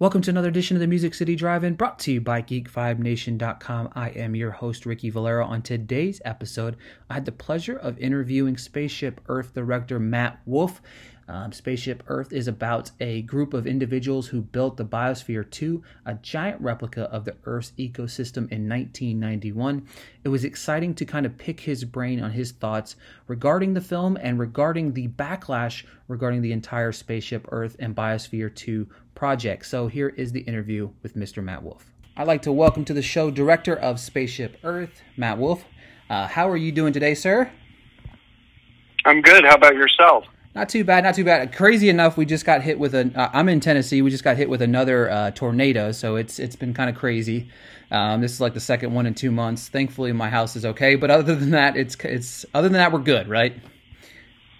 Welcome to another edition of the Music City Drive-In, brought to you by GeekVibesNation.com. I am your host, Ricky Valero. On today's episode, I had the pleasure of interviewing Spaceship Earth director Matt Wolf. Um, Spaceship Earth is about a group of individuals who built the Biosphere 2, a giant replica of the Earth's ecosystem in 1991. It was exciting to kind of pick his brain on his thoughts regarding the film and regarding the backlash regarding the entire Spaceship Earth and Biosphere 2 project. So here is the interview with Mr. Matt Wolf. I'd like to welcome to the show director of Spaceship Earth, Matt Wolf. Uh, how are you doing today, sir? I'm good. How about yourself? Not too bad, not too bad. Crazy enough, we just got hit with a. Uh, I'm in Tennessee. We just got hit with another uh, tornado, so it's it's been kind of crazy. Um, this is like the second one in two months. Thankfully, my house is okay, but other than that, it's it's other than that, we're good, right?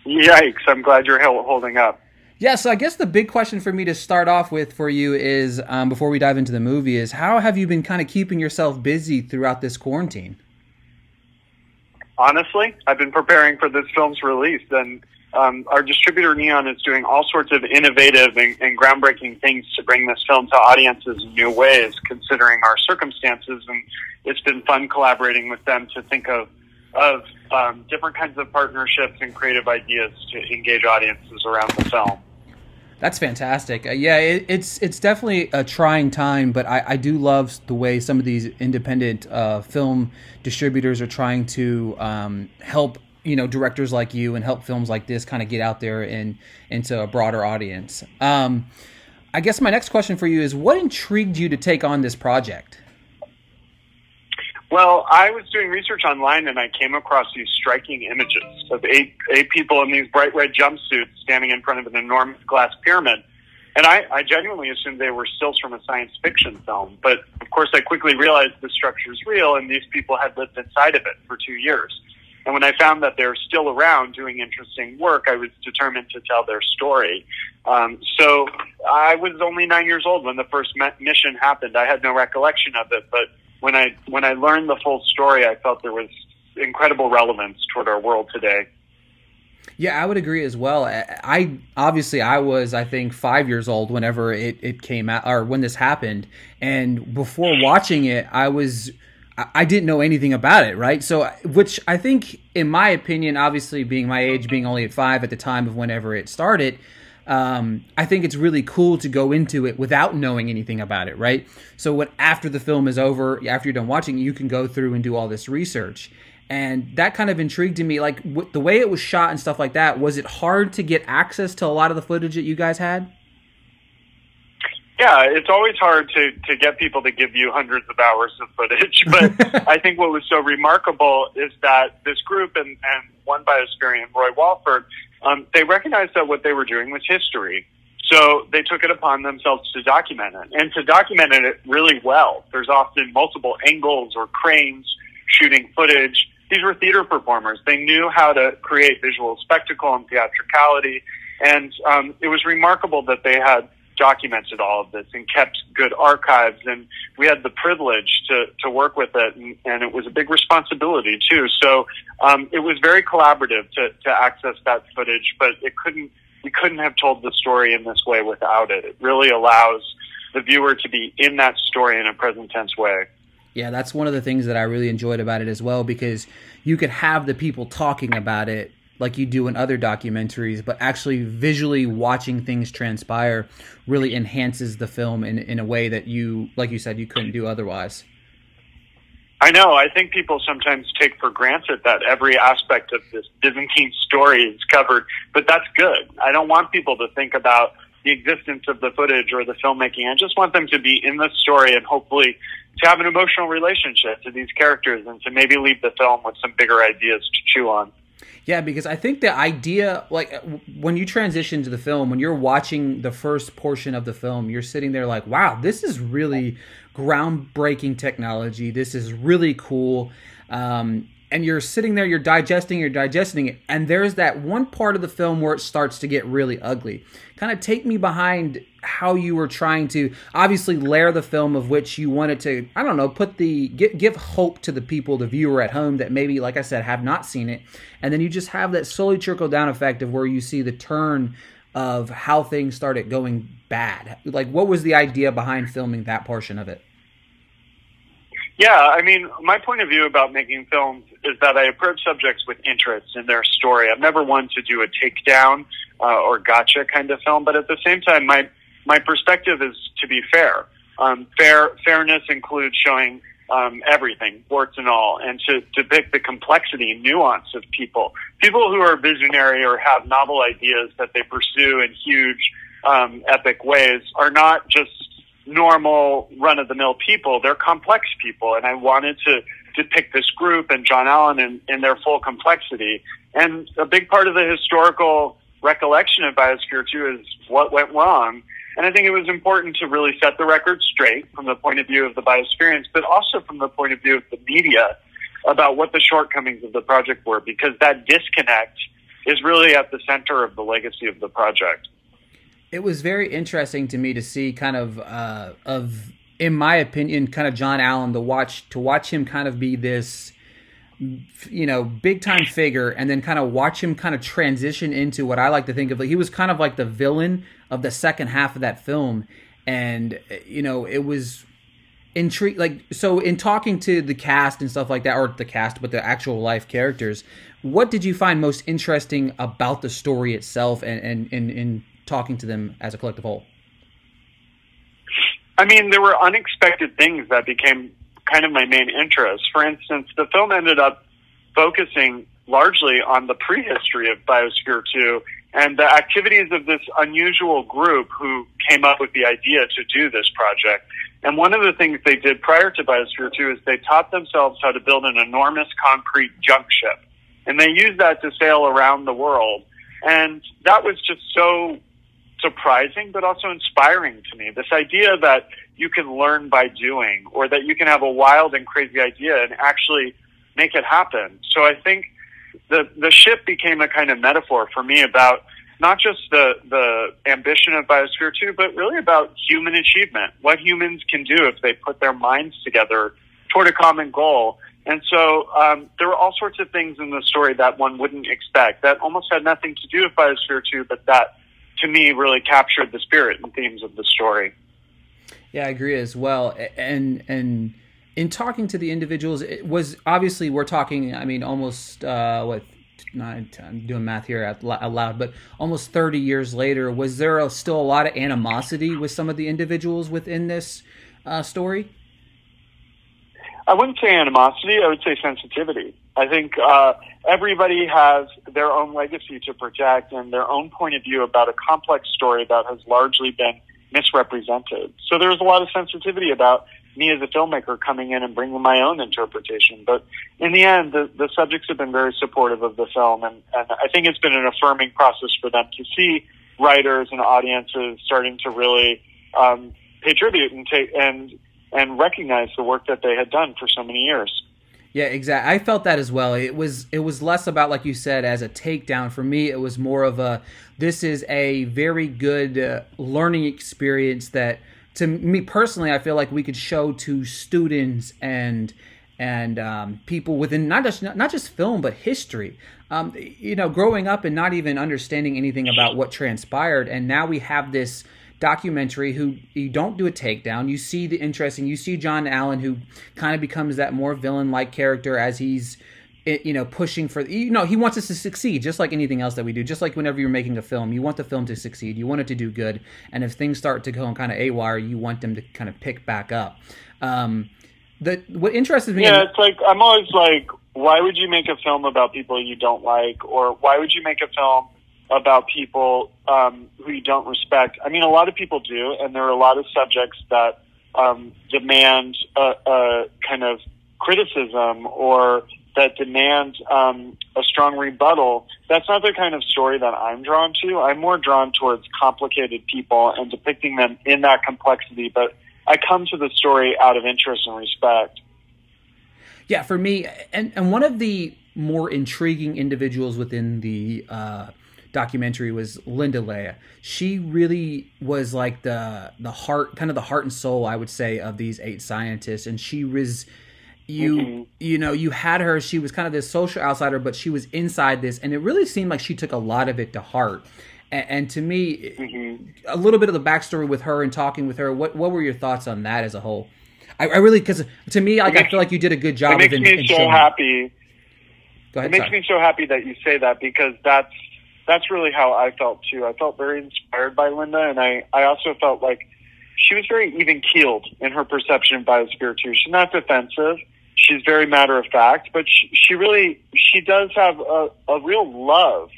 Yikes! I'm glad you're holding up. Yeah, so I guess the big question for me to start off with for you is, um, before we dive into the movie, is how have you been kind of keeping yourself busy throughout this quarantine? Honestly, I've been preparing for this film's release, and um, our distributor Neon is doing all sorts of innovative and, and, groundbreaking things to bring this film to audiences in new ways, considering our circumstances. And it's been fun collaborating with them to think of of um, different kinds of partnerships and creative ideas to engage audiences around the film. That's fantastic. Uh, yeah, it, it's it's definitely a trying time, but I, I do love the way some of these independent uh, film distributors are trying to um, help you know directors like you and help films like this kind of get out there and into a broader audience. Um, I guess my next question for you is, what intrigued you to take on this project? Well, I was doing research online and I came across these striking images of eight eight people in these bright red jumpsuits standing in front of an enormous glass pyramid. And I, I genuinely assumed they were stills from a science fiction film. But of course, I quickly realized the structure is real and these people had lived inside of it for two years. And when I found that they're still around doing interesting work, I was determined to tell their story. Um, so I was only nine years old when the first mission happened. I had no recollection of it, but when I when I learned the full story, I felt there was incredible relevance toward our world today. Yeah, I would agree as well. I obviously I was I think 5 years old whenever it it came out or when this happened and before watching it I was I didn't know anything about it, right? So which I think in my opinion obviously being my age being only at 5 at the time of whenever it started, um, I think it's really cool to go into it without knowing anything about it, right? So what after the film is over, after you're done watching, you can go through and do all this research, and that kind of intrigued me. Like w- the way it was shot and stuff like that. Was it hard to get access to a lot of the footage that you guys had? Yeah, it's always hard to, to get people to give you hundreds of hours of footage. But I think what was so remarkable is that this group and, and one biospherean Roy Walford um, they recognized that what they were doing was history. So they took it upon themselves to document it and to document it really well. There's often multiple angles or cranes shooting footage. These were theater performers. They knew how to create visual spectacle and theatricality. And um, it was remarkable that they had documented all of this and kept good archives. And we had the privilege to, to work with it, and, and it was a big responsibility too. So um, it was very collaborative to, to access that footage, but it couldn't we couldn't have told the story in this way without it. It really allows the viewer to be in that story in a present tense way. Yeah, that's one of the things that I really enjoyed about it as well because you could have the people talking about it like you do in other documentaries, but actually visually watching things transpire really enhances the film in, in a way that you, like you said, you couldn't do otherwise. I know. I think people sometimes take for granted that every aspect of this Byzantine story is covered, but that's good. I don't want people to think about the existence of the footage or the filmmaking. I just want them to be in the story and hopefully to have an emotional relationship to these characters and to maybe leave the film with some bigger ideas to chew on. Yeah, because I think the idea, like when you transition to the film, when you're watching the first portion of the film, you're sitting there like, wow, this is really groundbreaking technology. This is really cool. Um, and you're sitting there, you're digesting, you're digesting it, and there's that one part of the film where it starts to get really ugly. Kind of take me behind how you were trying to obviously layer the film of which you wanted to, I don't know, put the give, give hope to the people, the viewer at home that maybe, like I said, have not seen it, and then you just have that slowly trickle down effect of where you see the turn of how things started going bad. Like, what was the idea behind filming that portion of it? Yeah, I mean, my point of view about making films is that I approach subjects with interest in their story. I'm never one to do a takedown uh, or gotcha kind of film, but at the same time, my my perspective is to be fair. Um, fair fairness includes showing um, everything, warts and all, and to depict the complexity and nuance of people. People who are visionary or have novel ideas that they pursue in huge, um, epic ways are not just normal run of the mill people. They're complex people. And I wanted to depict this group and John Allen in, in their full complexity. And a big part of the historical recollection of Biosphere 2 is what went wrong. And I think it was important to really set the record straight from the point of view of the biosphere, but also from the point of view of the media about what the shortcomings of the project were, because that disconnect is really at the center of the legacy of the project it was very interesting to me to see kind of uh, of in my opinion kind of John Allen to watch to watch him kind of be this you know big time figure and then kind of watch him kind of transition into what I like to think of like he was kind of like the villain of the second half of that film. And you know it was intrigue like so in talking to the cast and stuff like that or the cast but the actual life characters what did you find most interesting about the story itself and and and talking to them as a collective whole? I mean, there were unexpected things that became kind of my main interest. For instance, the film ended up focusing largely on the prehistory of Biosphere 2 and the activities of this unusual group who came up with the idea to do this project. And one of the things they did prior to Biosphere 2 is they taught themselves how to build an enormous concrete junk ship. And they used that to sail around the world. And that was just so surprising, but also inspiring to me. This idea that you can learn by doing, or that you can have a wild and crazy idea and actually make it happen. So I think the the ship became a kind of metaphor for me about not just the the ambition of Biosphere 2, but really about human achievement, what humans can do if they put their minds together toward a common goal. And so um, there were all sorts of things in the story that one wouldn't expect that almost had nothing to do with Biosphere 2, but that to me really captured the spirit and themes of the story. Yeah, I agree as well. And and in talking to the individuals, it was obviously we're talking. I mean, almost uh, what nine. I'm doing math here out loud, but almost 30 years later, was there a, still a lot of animosity with some of the individuals within this uh, story? I wouldn't say animosity. I would say sensitivity. I think uh, everybody has their own legacy to protect and their own point of view about a complex story that has largely been misrepresented. So there's a lot of sensitivity about me as a filmmaker coming in and bringing my own interpretation. But in the end, the, the subjects have been very supportive of the film, and, and I think it's been an affirming process for them to see writers and audiences starting to really um, pay tribute and take and and recognize the work that they had done for so many years. Yeah, exactly. I felt that as well. It was it was less about like you said as a takedown for me. It was more of a this is a very good uh, learning experience that to me personally I feel like we could show to students and and um, people within not just not just film but history. Um, you know, growing up and not even understanding anything about what transpired, and now we have this documentary who you don't do a takedown. You see the interesting. You see John Allen who kind of becomes that more villain like character as he's eh, you know pushing for you know he wants us to succeed just like anything else that we do just like whenever you're making a film you want the film to succeed you want it to do good and if things start to go on kind of a wire you want them to kind of pick back up um the what interests me yeah it's like i'm always like why would you make a film about people you don't like or why would you make a film about people um, who you don't respect. I mean, a lot of people do, and there are a lot of subjects that um, demand a, a kind of criticism or that demand um, a strong rebuttal. That's not the kind of story that I'm drawn to. I'm more drawn towards complicated people and depicting them in that complexity. But I come to the story out of interest and respect. Yeah, for me, and and one of the more intriguing individuals within the uh, documentary was Linda Leigh. She really was like the the heart, kind of the heart and soul, I would say, of these eight scientists, and she was you mm-hmm. you know you had her she was kind of this social outsider but she was inside this and it really seemed like she took a lot of it to heart And, and to me, mm-hmm. a little bit of the backstory with her and talking with her. What what were your thoughts on that as a whole? I, I really because to me, like, makes, I feel like you did a good job. It makes me in so happy. Go ahead, it makes sorry. me so happy that you say that because that's that's really how I felt too. I felt very inspired by Linda, and I I also felt like she was very even keeled in her perception of Biosphere 2. She's not defensive. She's very matter of fact, but she, she really she does have a, a real love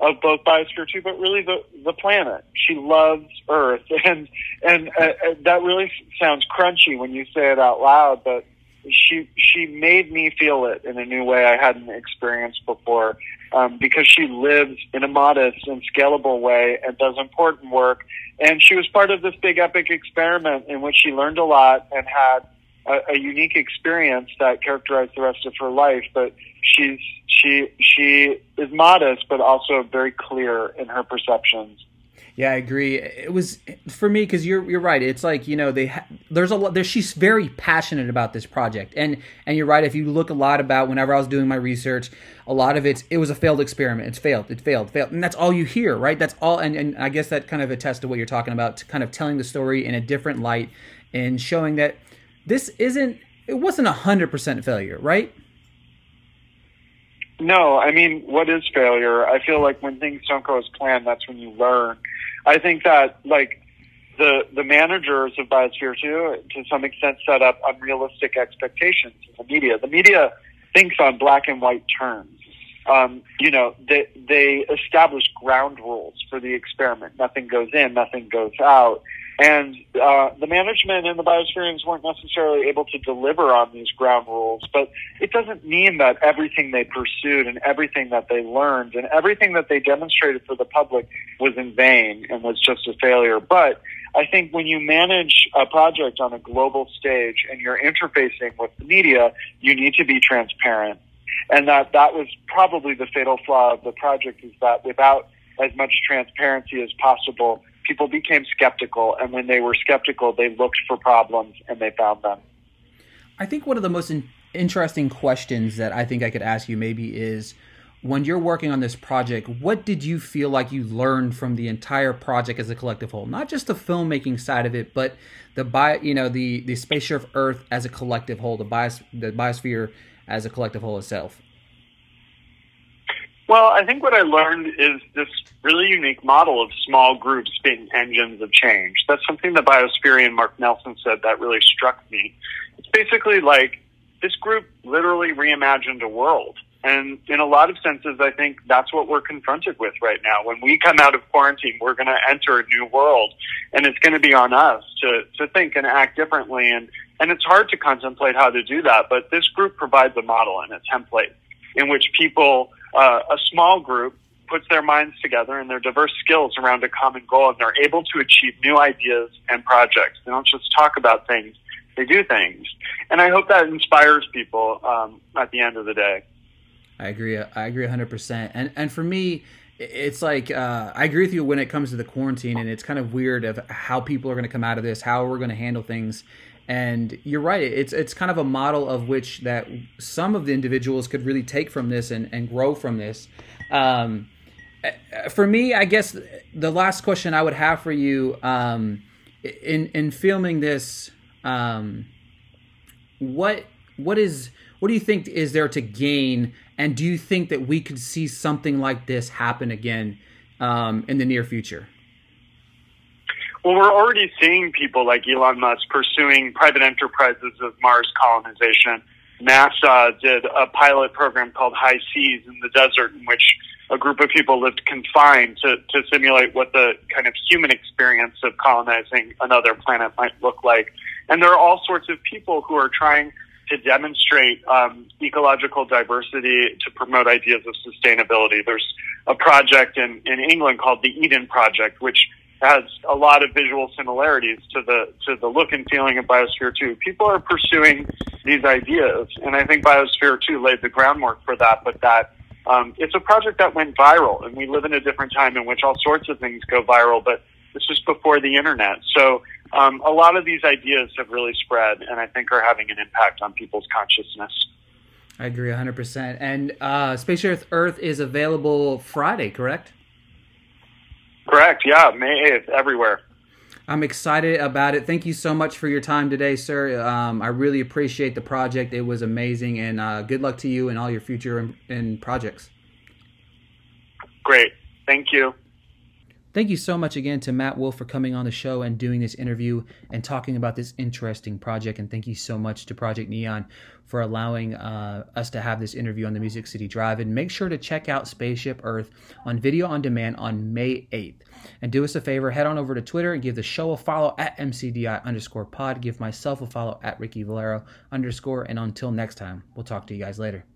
of both Biosphere 2, but really the the planet. She loves Earth, and and uh, uh, that really sounds crunchy when you say it out loud, but she she made me feel it in a new way I hadn't experienced before, um, because she lives in a modest and scalable way and does important work, and she was part of this big epic experiment in which she learned a lot and had a, a unique experience that characterized the rest of her life, but she's she she is modest but also very clear in her perceptions. Yeah, I agree. It was for me because you're you're right. It's like you know they ha- there's a lot. There, she's very passionate about this project, and and you're right. If you look a lot about whenever I was doing my research, a lot of it it was a failed experiment. It's failed. It failed. Failed. And that's all you hear, right? That's all. And and I guess that kind of attests to what you're talking about, kind of telling the story in a different light and showing that this isn't. It wasn't a hundred percent failure, right? No, I mean, what is failure? I feel like when things don't go as planned, that's when you learn. I think that like the the managers of Biosphere Two, to some extent, set up unrealistic expectations in the media. The media thinks on black and white terms. Um, you know, they they establish ground rules for the experiment. Nothing goes in, nothing goes out. And uh, the management and the biospheres weren't necessarily able to deliver on these ground rules, but it doesn't mean that everything they pursued and everything that they learned and everything that they demonstrated for the public was in vain and was just a failure. But I think when you manage a project on a global stage and you're interfacing with the media, you need to be transparent. And that, that was probably the fatal flaw of the project is that without as much transparency as possible, people became skeptical, and when they were skeptical, they looked for problems and they found them. I think one of the most in- interesting questions that I think I could ask you maybe is when you're working on this project, what did you feel like you learned from the entire project as a collective whole? Not just the filmmaking side of it, but the bio, you know, the the spaceship Earth as a collective whole, the bios, the biosphere as a collective whole itself. Well, I think what I learned is this really unique model of small groups being engines of change. That's something the biospherean Mark Nelson said that really struck me. It's basically like this group literally reimagined a world. And in a lot of senses, I think that's what we're confronted with right now. When we come out of quarantine, we're going to enter a new world, and it's going to be on us to, to think and act differently. And, and it's hard to contemplate how to do that, but this group provides a model and a template in which people uh, a small group puts their minds together and their diverse skills around a common goal, and they're able to achieve new ideas and projects. They don't just talk about things; they do things. And I hope that inspires people um, at the end of the day. I agree. I agree 100%. And and for me, it's like uh, I agree with you when it comes to the quarantine, and it's kind of weird of how people are going to come out of this, how we're going to handle things. And you're right; it's it's kind of a model of which that some of the individuals could really take from this and, and grow from this. Um, for me, I guess the last question I would have for you um, in in filming this, um, what what is what do you think is there to gain, and do you think that we could see something like this happen again um, in the near future? Well, we're already seeing people like Elon Musk pursuing private enterprises of Mars colonization. NASA did a pilot program called High Seas in the desert, in which a group of people lived confined to, to simulate what the kind of human experience of colonizing another planet might look like. And there are all sorts of people who are trying to demonstrate um, ecological diversity to promote ideas of sustainability. There's a project in, in England called the Eden Project, which has a lot of visual similarities to the to the look and feeling of Biosphere 2. People are pursuing these ideas, and I think Biosphere 2 laid the groundwork for that. But that um, it's a project that went viral, and we live in a different time in which all sorts of things go viral. But this is before the internet, so um, a lot of these ideas have really spread, and I think are having an impact on people's consciousness. I agree 100%. And uh, Space Earth Earth is available Friday, correct? Correct. Yeah, May 8th, everywhere. I'm excited about it. Thank you so much for your time today, sir. Um, I really appreciate the project. It was amazing, and uh, good luck to you and all your future in projects. Great. Thank you. Thank you so much again to Matt Wolf for coming on the show and doing this interview and talking about this interesting project. And thank you so much to Project Neon for allowing uh, us to have this interview on the Music City Drive. And make sure to check out Spaceship Earth on video on demand on May 8th. And do us a favor, head on over to Twitter and give the show a follow at MCDI underscore pod. Give myself a follow at Ricky Valero underscore. And until next time, we'll talk to you guys later.